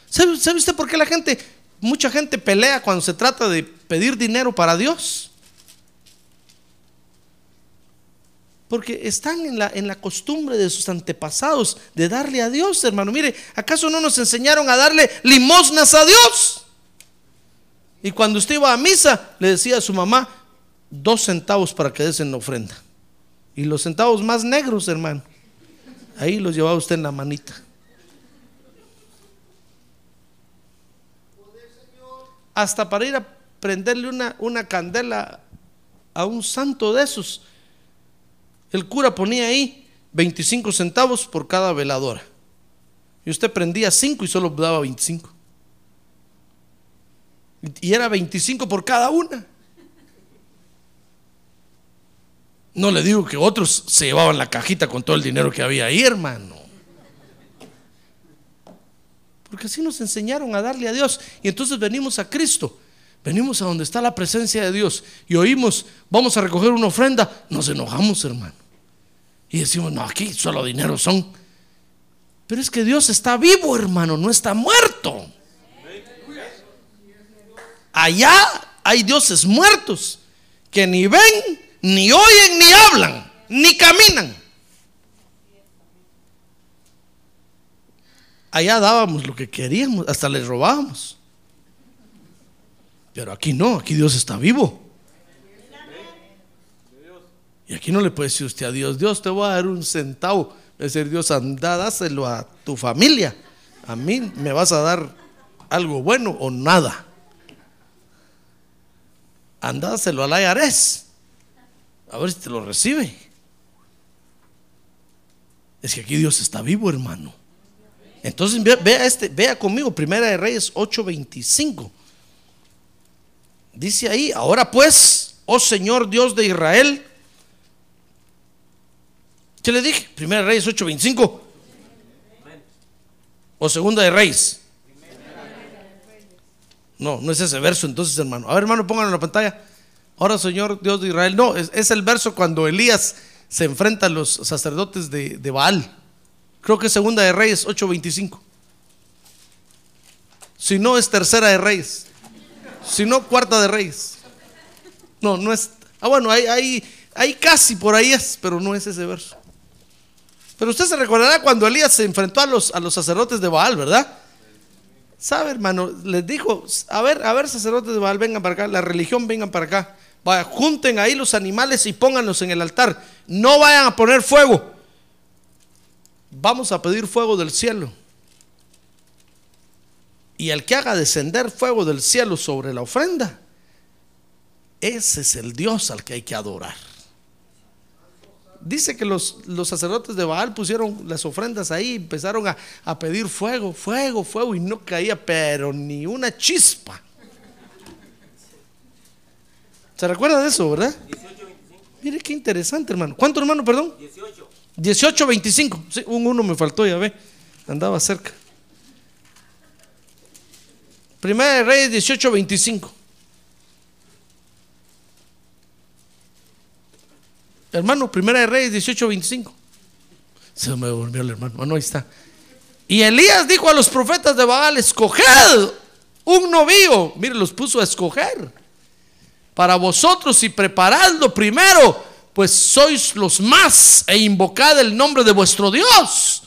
¿Sabe, usted por qué la gente, mucha gente pelea cuando se trata de pedir dinero para Dios? Porque están en la, en la costumbre de sus antepasados de darle a Dios, hermano. Mire, ¿acaso no nos enseñaron a darle limosnas a Dios? Y cuando usted iba a misa, le decía a su mamá, dos centavos para que des en la ofrenda. Y los centavos más negros, hermano. Ahí los llevaba usted en la manita. Hasta para ir a prenderle una, una candela a un santo de esos. El cura ponía ahí 25 centavos por cada veladora. Y usted prendía 5 y solo daba 25. Y era 25 por cada una. No le digo que otros se llevaban la cajita con todo el dinero que había ahí, hermano. Porque así nos enseñaron a darle a Dios. Y entonces venimos a Cristo. Venimos a donde está la presencia de Dios y oímos, vamos a recoger una ofrenda, nos enojamos, hermano. Y decimos, no, aquí solo dinero son. Pero es que Dios está vivo, hermano, no está muerto. Allá hay dioses muertos que ni ven, ni oyen, ni hablan, ni caminan. Allá dábamos lo que queríamos, hasta les robábamos. Pero aquí no, aquí Dios está vivo. Y aquí no le puede decir usted a Dios, Dios te voy a dar un centavo. Es decir, Dios, anda, dáselo a tu familia. A mí me vas a dar algo bueno o nada. Andáselo al IRS. A ver si te lo recibe. Es que aquí Dios está vivo, hermano. Entonces vea, este, vea conmigo, Primera de Reyes 8:25. Dice ahí, ahora pues, oh Señor Dios de Israel. ¿Qué le dije? Primera de Reyes 8:25. O Segunda de Reyes. No, no es ese verso entonces, hermano. A ver, hermano, pónganlo en la pantalla. Ahora, Señor Dios de Israel. No, es, el verso cuando Elías se enfrenta a los sacerdotes de, Baal. Creo que es Segunda de Reyes 8:25. Si no, es Tercera de Reyes. Si no, Cuarta de Reyes. No, no es. Ah, bueno, ahí, ahí casi por ahí es, pero no es ese verso. Pero usted se recordará cuando Elías se enfrentó a los, a los sacerdotes de Baal, ¿verdad? ¿Sabe, hermano? Les dijo, a ver, a ver, sacerdotes de Baal, vengan para acá, la religión, vengan para acá. Junten ahí los animales y pónganlos en el altar. No vayan a poner fuego. Vamos a pedir fuego del cielo. Y el que haga descender fuego del cielo sobre la ofrenda, ese es el Dios al que hay que adorar. Dice que los, los sacerdotes de Baal pusieron las ofrendas ahí, empezaron a, a pedir fuego, fuego, fuego, y no caía, pero ni una chispa. ¿Se recuerda de eso, verdad? 18, Mire qué interesante, hermano. ¿Cuánto, hermano, perdón? 18. 18, 25. Sí, un uno me faltó, ya ve. Andaba cerca. Primera de Reyes 18, 25. Hermano, Primera de Reyes 18, 25. Se me volvió el hermano. no, ahí está. Y Elías dijo a los profetas de Baal: Escoged un novío. Mire, los puso a escoger para vosotros y preparadlo primero, pues sois los más e invocad el nombre de vuestro Dios.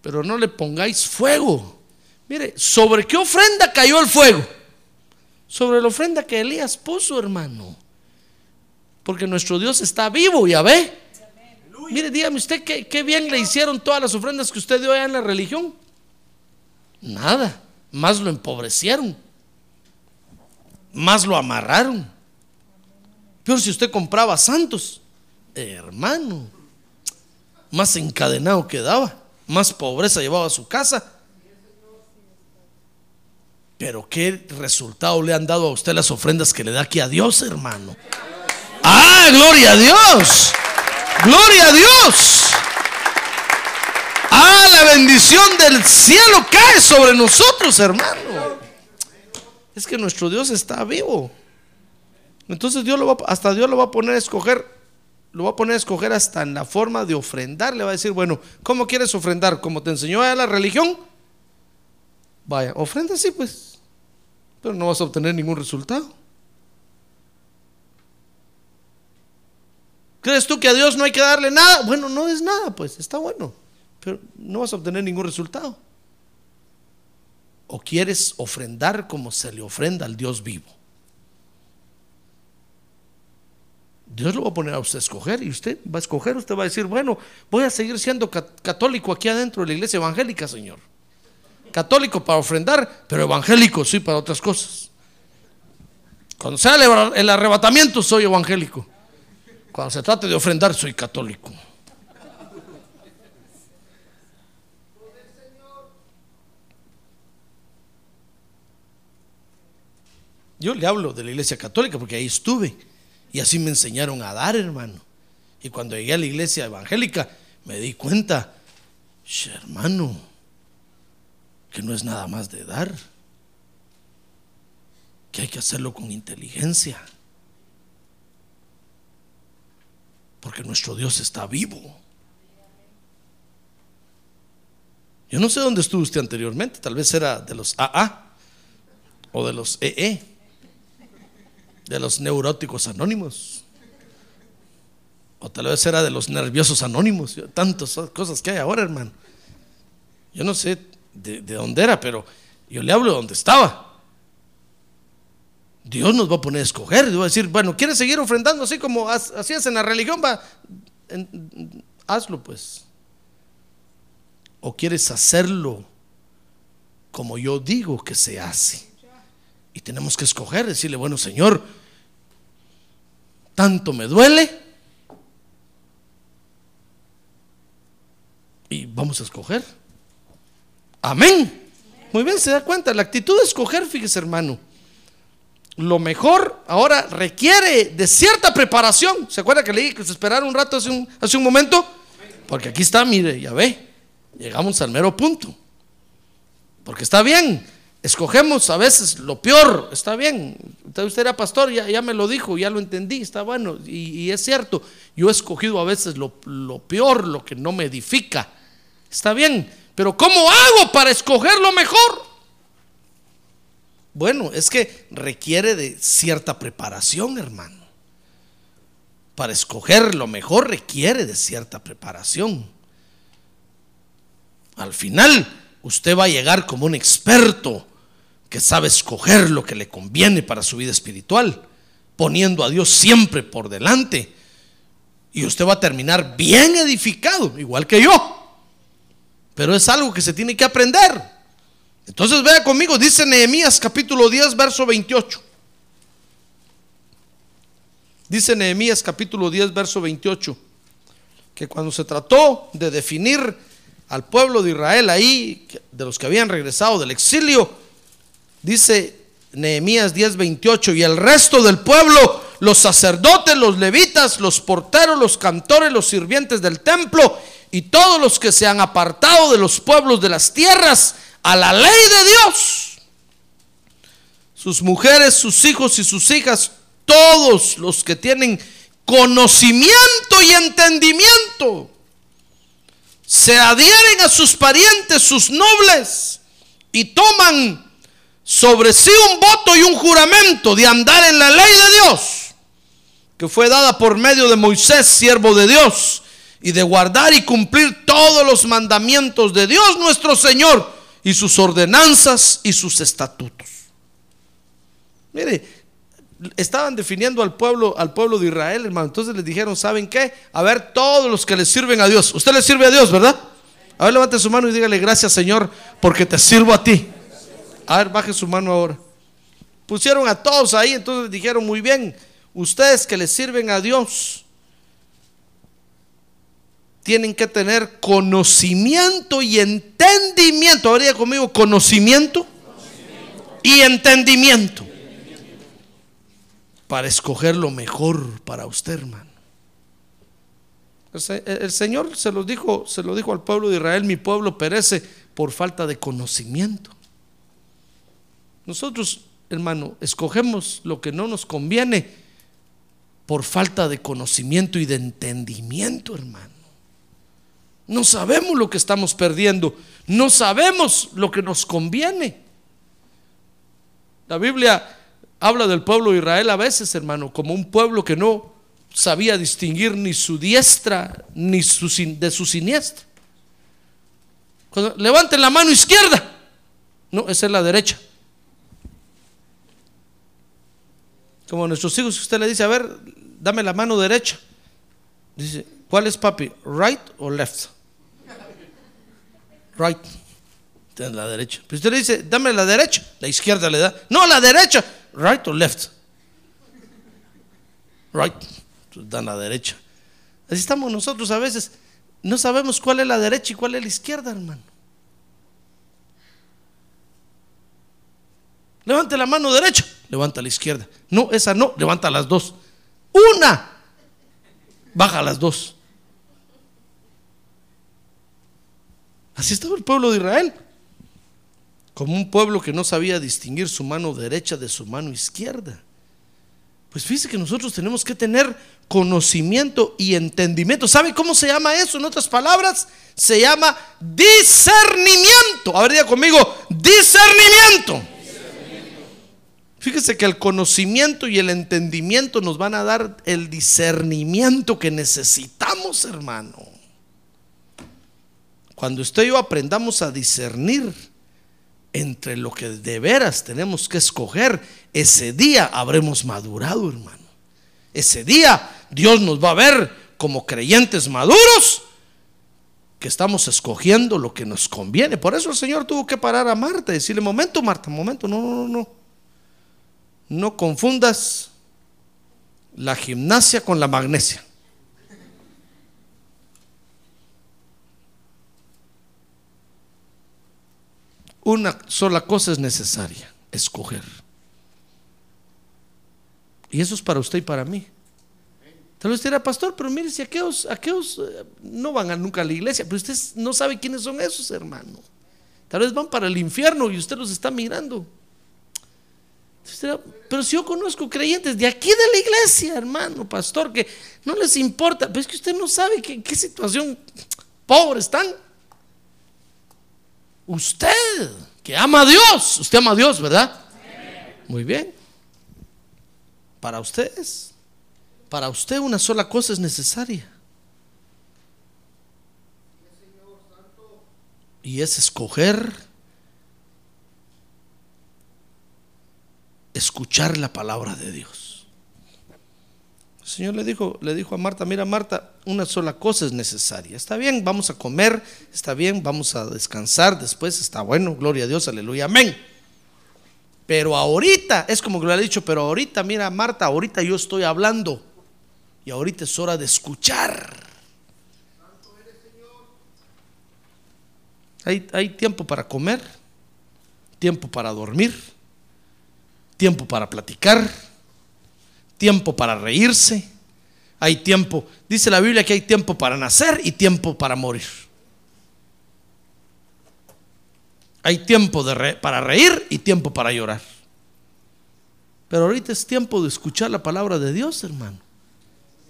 Pero no le pongáis fuego. Mire, ¿sobre qué ofrenda cayó el fuego? Sobre la ofrenda que Elías puso, hermano. Porque nuestro Dios está vivo, ya ve. Mire, dígame usted qué, qué bien le hicieron todas las ofrendas que usted dio allá en la religión. Nada, más lo empobrecieron más lo amarraron. Pero si usted compraba santos, hermano, más encadenado quedaba, más pobreza llevaba a su casa. Pero qué resultado le han dado a usted las ofrendas que le da aquí a Dios, hermano. Ah, gloria a Dios. Gloria a Dios. Ah, la bendición del cielo cae sobre nosotros, hermano es que nuestro Dios está vivo. Entonces Dios hasta Dios lo va a poner a escoger, lo va a poner a escoger hasta en la forma de ofrendar. Le va a decir, bueno, ¿cómo quieres ofrendar? ¿Como te enseñó a la religión? Vaya, ofrenda sí, pues, pero no vas a obtener ningún resultado. ¿Crees tú que a Dios no hay que darle nada? Bueno, no es nada, pues, está bueno, pero no vas a obtener ningún resultado o quieres ofrendar como se le ofrenda al Dios vivo? Dios lo va a poner a usted a escoger y usted va a escoger, usted va a decir, bueno, voy a seguir siendo católico aquí adentro de la iglesia evangélica, Señor. Católico para ofrendar, pero evangélico sí para otras cosas. Cuando sea el arrebatamiento soy evangélico. Cuando se trate de ofrendar soy católico. Yo le hablo de la iglesia católica porque ahí estuve y así me enseñaron a dar, hermano. Y cuando llegué a la iglesia evangélica me di cuenta, hermano, que no es nada más de dar, que hay que hacerlo con inteligencia. Porque nuestro Dios está vivo. Yo no sé dónde estuvo usted anteriormente, tal vez era de los AA o de los EE de los neuróticos anónimos. O tal vez era de los nerviosos anónimos. Tantas cosas que hay ahora, hermano. Yo no sé de, dónde era, pero yo le hablo de dónde estaba. Dios nos va a poner a escoger. Y va a decir, bueno, ¿quieres seguir ofrendando así como hacías en la religión? Va, hazlo pues. ¿O quieres hacerlo como yo digo que se hace? Y tenemos que escoger, decirle, bueno, Señor, tanto me duele. Y vamos a escoger. Amén. Muy bien, se da cuenta. La actitud de escoger, fíjese hermano. Lo mejor ahora requiere de cierta preparación. ¿Se acuerda que leí que se esperara un rato hace un, hace un momento? Porque aquí está, mire, ya ve. Llegamos al mero punto. Porque está bien escogemos a veces lo peor, está bien, usted era pastor, ya, ya me lo dijo, ya lo entendí, está bueno, y, es cierto, yo he escogido a veces lo, lo, peor, lo que no me edifica, está bien, pero ¿cómo hago para escoger lo mejor? Bueno, es que requiere de cierta preparación, hermano. Para escoger lo mejor requiere de cierta preparación. Al final, usted va a llegar como un experto que sabe escoger lo que le conviene para su vida espiritual, poniendo a Dios siempre por delante. Y usted va a terminar bien edificado, igual que yo. Pero es algo que se tiene que aprender. Entonces vea conmigo, dice Nehemías capítulo 10, verso 28. Dice Nehemías capítulo 10, verso 28, que cuando se trató de definir al pueblo de Israel ahí, de los que habían regresado del exilio, dice Nehemías 10:28, y el resto del pueblo, los sacerdotes, los levitas, los porteros, los cantores, los sirvientes del templo y todos los que se han apartado de los pueblos de las tierras a la ley de Dios. Sus mujeres, sus hijos y sus hijas, todos los que tienen conocimiento y entendimiento, se adhieren a sus parientes, sus nobles, y toman sobre sí un voto y un juramento de andar en la ley de Dios, que fue dada por medio de Moisés, siervo de Dios, y de guardar y cumplir todos los mandamientos de Dios nuestro Señor, y sus ordenanzas y sus estatutos. Mire, estaban definiendo al pueblo, al pueblo de Israel, hermano. Entonces les dijeron, ¿saben qué? A ver, todos los que le sirven a Dios. Usted le sirve a Dios, ¿verdad? A ver, levante su mano y dígale, gracias Señor, porque te sirvo a ti. A ver, baje su mano ahora. Pusieron a todos ahí, entonces dijeron, muy bien, ustedes que le sirven a Dios, tienen que tener conocimiento y entendimiento. Habría conmigo conocimiento, y entendimiento para escoger lo mejor para usted, hermano. El Señor se lo dijo, se lo dijo al pueblo de Israel, mi pueblo perece por falta de conocimiento. Nosotros, hermano, escogemos lo que no nos conviene por falta de conocimiento y de entendimiento, hermano. No sabemos lo que estamos perdiendo, no sabemos lo que nos conviene. La Biblia habla del pueblo de Israel a veces, hermano, como un pueblo que no sabía distinguir ni su diestra ni su, de su siniestra. Cuando levanten la mano izquierda, no, esa es la derecha. Como nuestros hijos, usted le dice, a ver, dame la mano derecha. Dice, ¿cuál es papi? ¿Right o left? Right. La derecha. Pero usted le dice, dame la derecha. La izquierda le da. No, la derecha. Right o left. Right. Dan la derecha. Así estamos nosotros a veces. No sabemos cuál es la derecha y cuál es la izquierda, hermano. Levante la mano derecha, levanta la izquierda. No, esa no, levanta las dos. Una, baja las dos. Así estaba el pueblo de Israel. Como un pueblo que no sabía distinguir su mano derecha de su mano izquierda. Pues fíjese que nosotros tenemos que tener conocimiento y entendimiento. ¿Sabe cómo se llama eso? En otras palabras, se llama discernimiento. A ver, diga conmigo, discernimiento. Fíjese que el conocimiento y el entendimiento nos van a dar el discernimiento que necesitamos, hermano. Cuando usted y yo aprendamos a discernir entre lo que de veras tenemos que escoger, ese día habremos madurado, hermano. Ese día Dios nos va a ver como creyentes maduros que estamos escogiendo lo que nos conviene. Por eso el Señor tuvo que parar a Marta y decirle, momento Marta, momento, no, no, no no confundas la gimnasia con la magnesia. Una sola cosa es necesaria, escoger. Y eso es para usted y para mí. Tal vez dirá, pastor, pero mire, si aquellos, aquellos eh, no van nunca a la iglesia, pero usted no sabe quiénes son esos, hermano. Tal vez van para el infierno y usted los está mirando. Pero si yo conozco creyentes de aquí de la iglesia, hermano, pastor, que no les importa, pero es que usted no sabe que, qué situación pobre están. Usted, que ama a Dios, usted ama a Dios, ¿verdad? Muy bien. Para ustedes, para usted una sola cosa es necesaria. Y es escoger escuchar la palabra de Dios. El Señor le dijo, le dijo a Marta, mira Marta, una sola cosa es necesaria. Está bien, vamos a comer, está bien, vamos a descansar, después está bueno, gloria a Dios, aleluya, amén. Pero ahorita, es como que lo ha dicho, pero ahorita, mira Marta, ahorita yo estoy hablando y ahorita es hora de escuchar. Hay, hay tiempo para comer, tiempo para dormir tiempo para platicar, tiempo para reírse, hay tiempo, dice la Biblia que hay tiempo para nacer y tiempo para morir. Hay tiempo para reír y tiempo para llorar. Pero ahorita es tiempo de escuchar la palabra de Dios, hermano.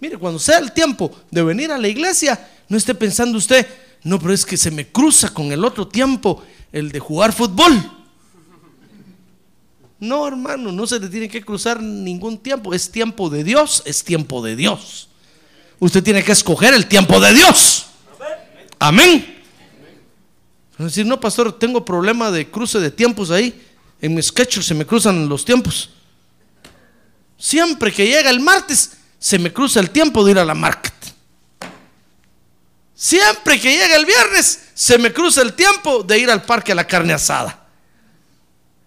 Mire, cuando sea el tiempo de venir a la iglesia, no esté pensando usted, no, pero es que se me cruza con el otro tiempo, el de jugar fútbol. No, hermano, no se le tiene que cruzar ningún tiempo. Es tiempo de Dios, es tiempo de Dios. Usted tiene que escoger el tiempo de Dios. Amén. Es decir, no, pastor, tengo problema de cruce de tiempos ahí. En mi sketch se me cruzan los tiempos. Siempre que llega el martes, se me cruza el tiempo de ir a la market. Siempre que llega el viernes, se me cruza el tiempo de ir al parque a la carne asada.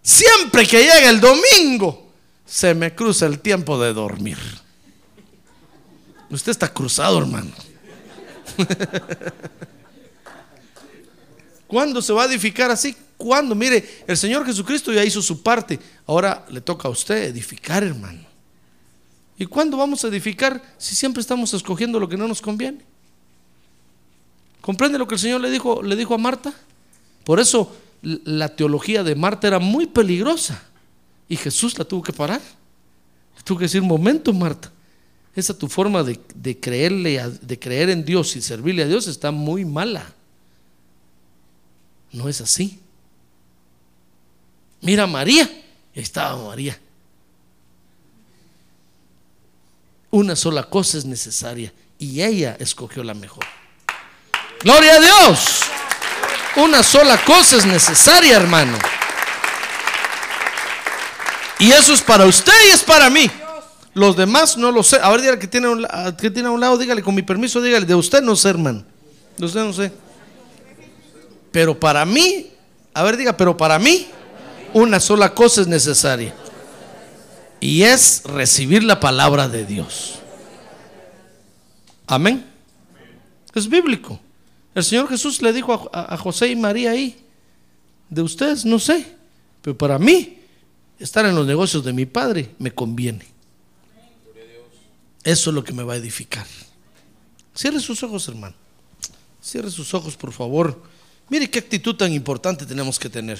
Siempre que llega el domingo, se me cruza el tiempo de dormir. Usted está cruzado, hermano. ¿Cuándo se va a edificar así? ¿Cuándo? Mire, el Señor Jesucristo ya hizo su parte. Ahora le toca a usted edificar, hermano. ¿Y cuándo vamos a edificar si siempre estamos escogiendo lo que no nos conviene? ¿Comprende lo que el Señor le dijo, le dijo a Marta? Por eso la teología de Marta era muy peligrosa y Jesús la tuvo que parar. Tuvo que decir, momento Marta, esa tu forma de, creerle, de creer en Dios y servirle a Dios está muy mala. No es así. Mira María, ahí estaba María. Una sola cosa es necesaria y ella escogió la mejor. Gloria a Dios. Una sola cosa es necesaria, hermano. Y eso es para usted y es para mí. Los demás no lo sé. A ver, dígale que tiene, un, que tiene a un lado, dígale con mi permiso, dígale, de usted no sé, hermano. De usted no sé. Pero para mí, a ver, diga, pero para mí, una sola cosa es necesaria. Y es recibir la palabra de Dios. Amén. Es bíblico. El Señor Jesús le dijo a, José y María ahí, de ustedes no sé, pero para mí, estar en los negocios de mi padre me conviene. Eso es lo que me va a edificar. Cierre sus ojos, hermano. Cierre sus ojos, por favor. Mire qué actitud tan importante tenemos que tener.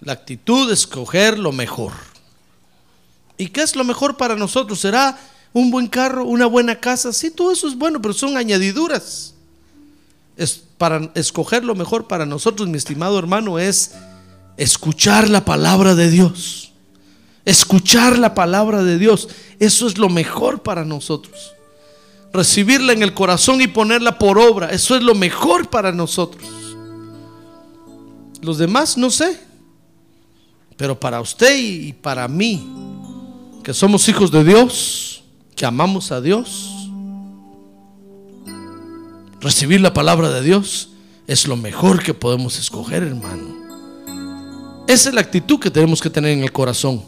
La actitud de escoger lo mejor. ¿Y qué es lo mejor para nosotros? ¿Será un buen carro, una buena casa? Sí, todo eso es bueno, pero son añadiduras. Es para escoger lo mejor para nosotros, mi estimado hermano, es escuchar la palabra de Dios. Escuchar la palabra de Dios. Eso es lo mejor para nosotros. Recibirla en el corazón y ponerla por obra. Eso es lo mejor para nosotros. Los demás no sé. Pero para usted y para mí, que somos hijos de Dios, que amamos a Dios, recibir la palabra de Dios es lo mejor que podemos escoger, hermano. Esa es la actitud que tenemos que tener en el corazón.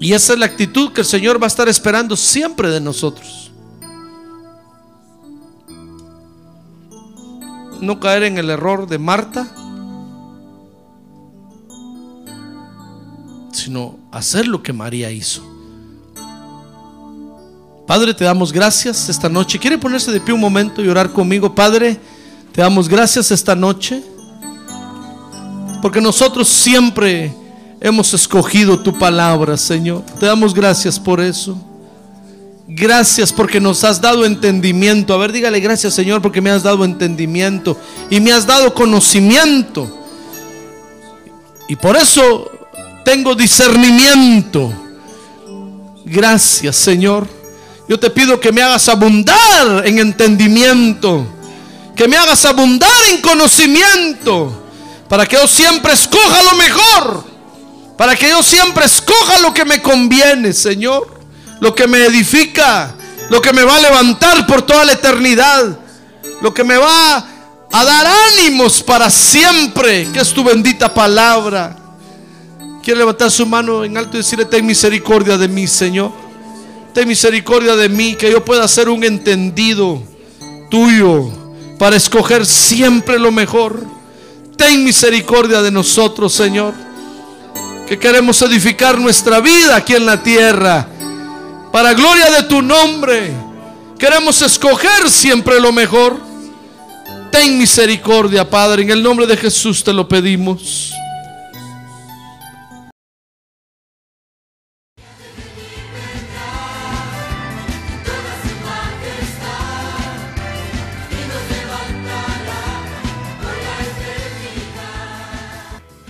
Y esa es la actitud que el Señor va a estar esperando siempre de nosotros. No caer en el error de Marta, sino hacer lo que María hizo. Padre, te damos gracias esta noche. ¿Quiere ponerse de pie un momento y orar conmigo? Padre, te damos gracias esta noche. Porque nosotros siempre hemos escogido tu palabra, Señor. Te damos gracias por eso. Gracias porque nos has dado entendimiento. A ver, dígale gracias, Señor, porque me has dado entendimiento y me has dado conocimiento. Y por eso tengo discernimiento. Gracias, Señor. Yo te pido que me hagas abundar en entendimiento, que me hagas abundar en conocimiento, para que yo siempre escoja lo mejor, para que yo siempre escoja lo que me conviene, Señor, lo que me edifica, lo que me va a levantar por toda la eternidad, lo que me va a dar ánimos para siempre, que es tu bendita palabra. Quiere levantar su mano en alto y decirle, ten misericordia de mí, Señor. Ten misericordia de mí, que yo pueda ser un entendido tuyo para escoger siempre lo mejor. Ten misericordia de nosotros, Señor, que queremos edificar nuestra vida aquí en la tierra. Para gloria de tu nombre, queremos escoger siempre lo mejor. Ten misericordia, Padre, en el nombre de Jesús te lo pedimos.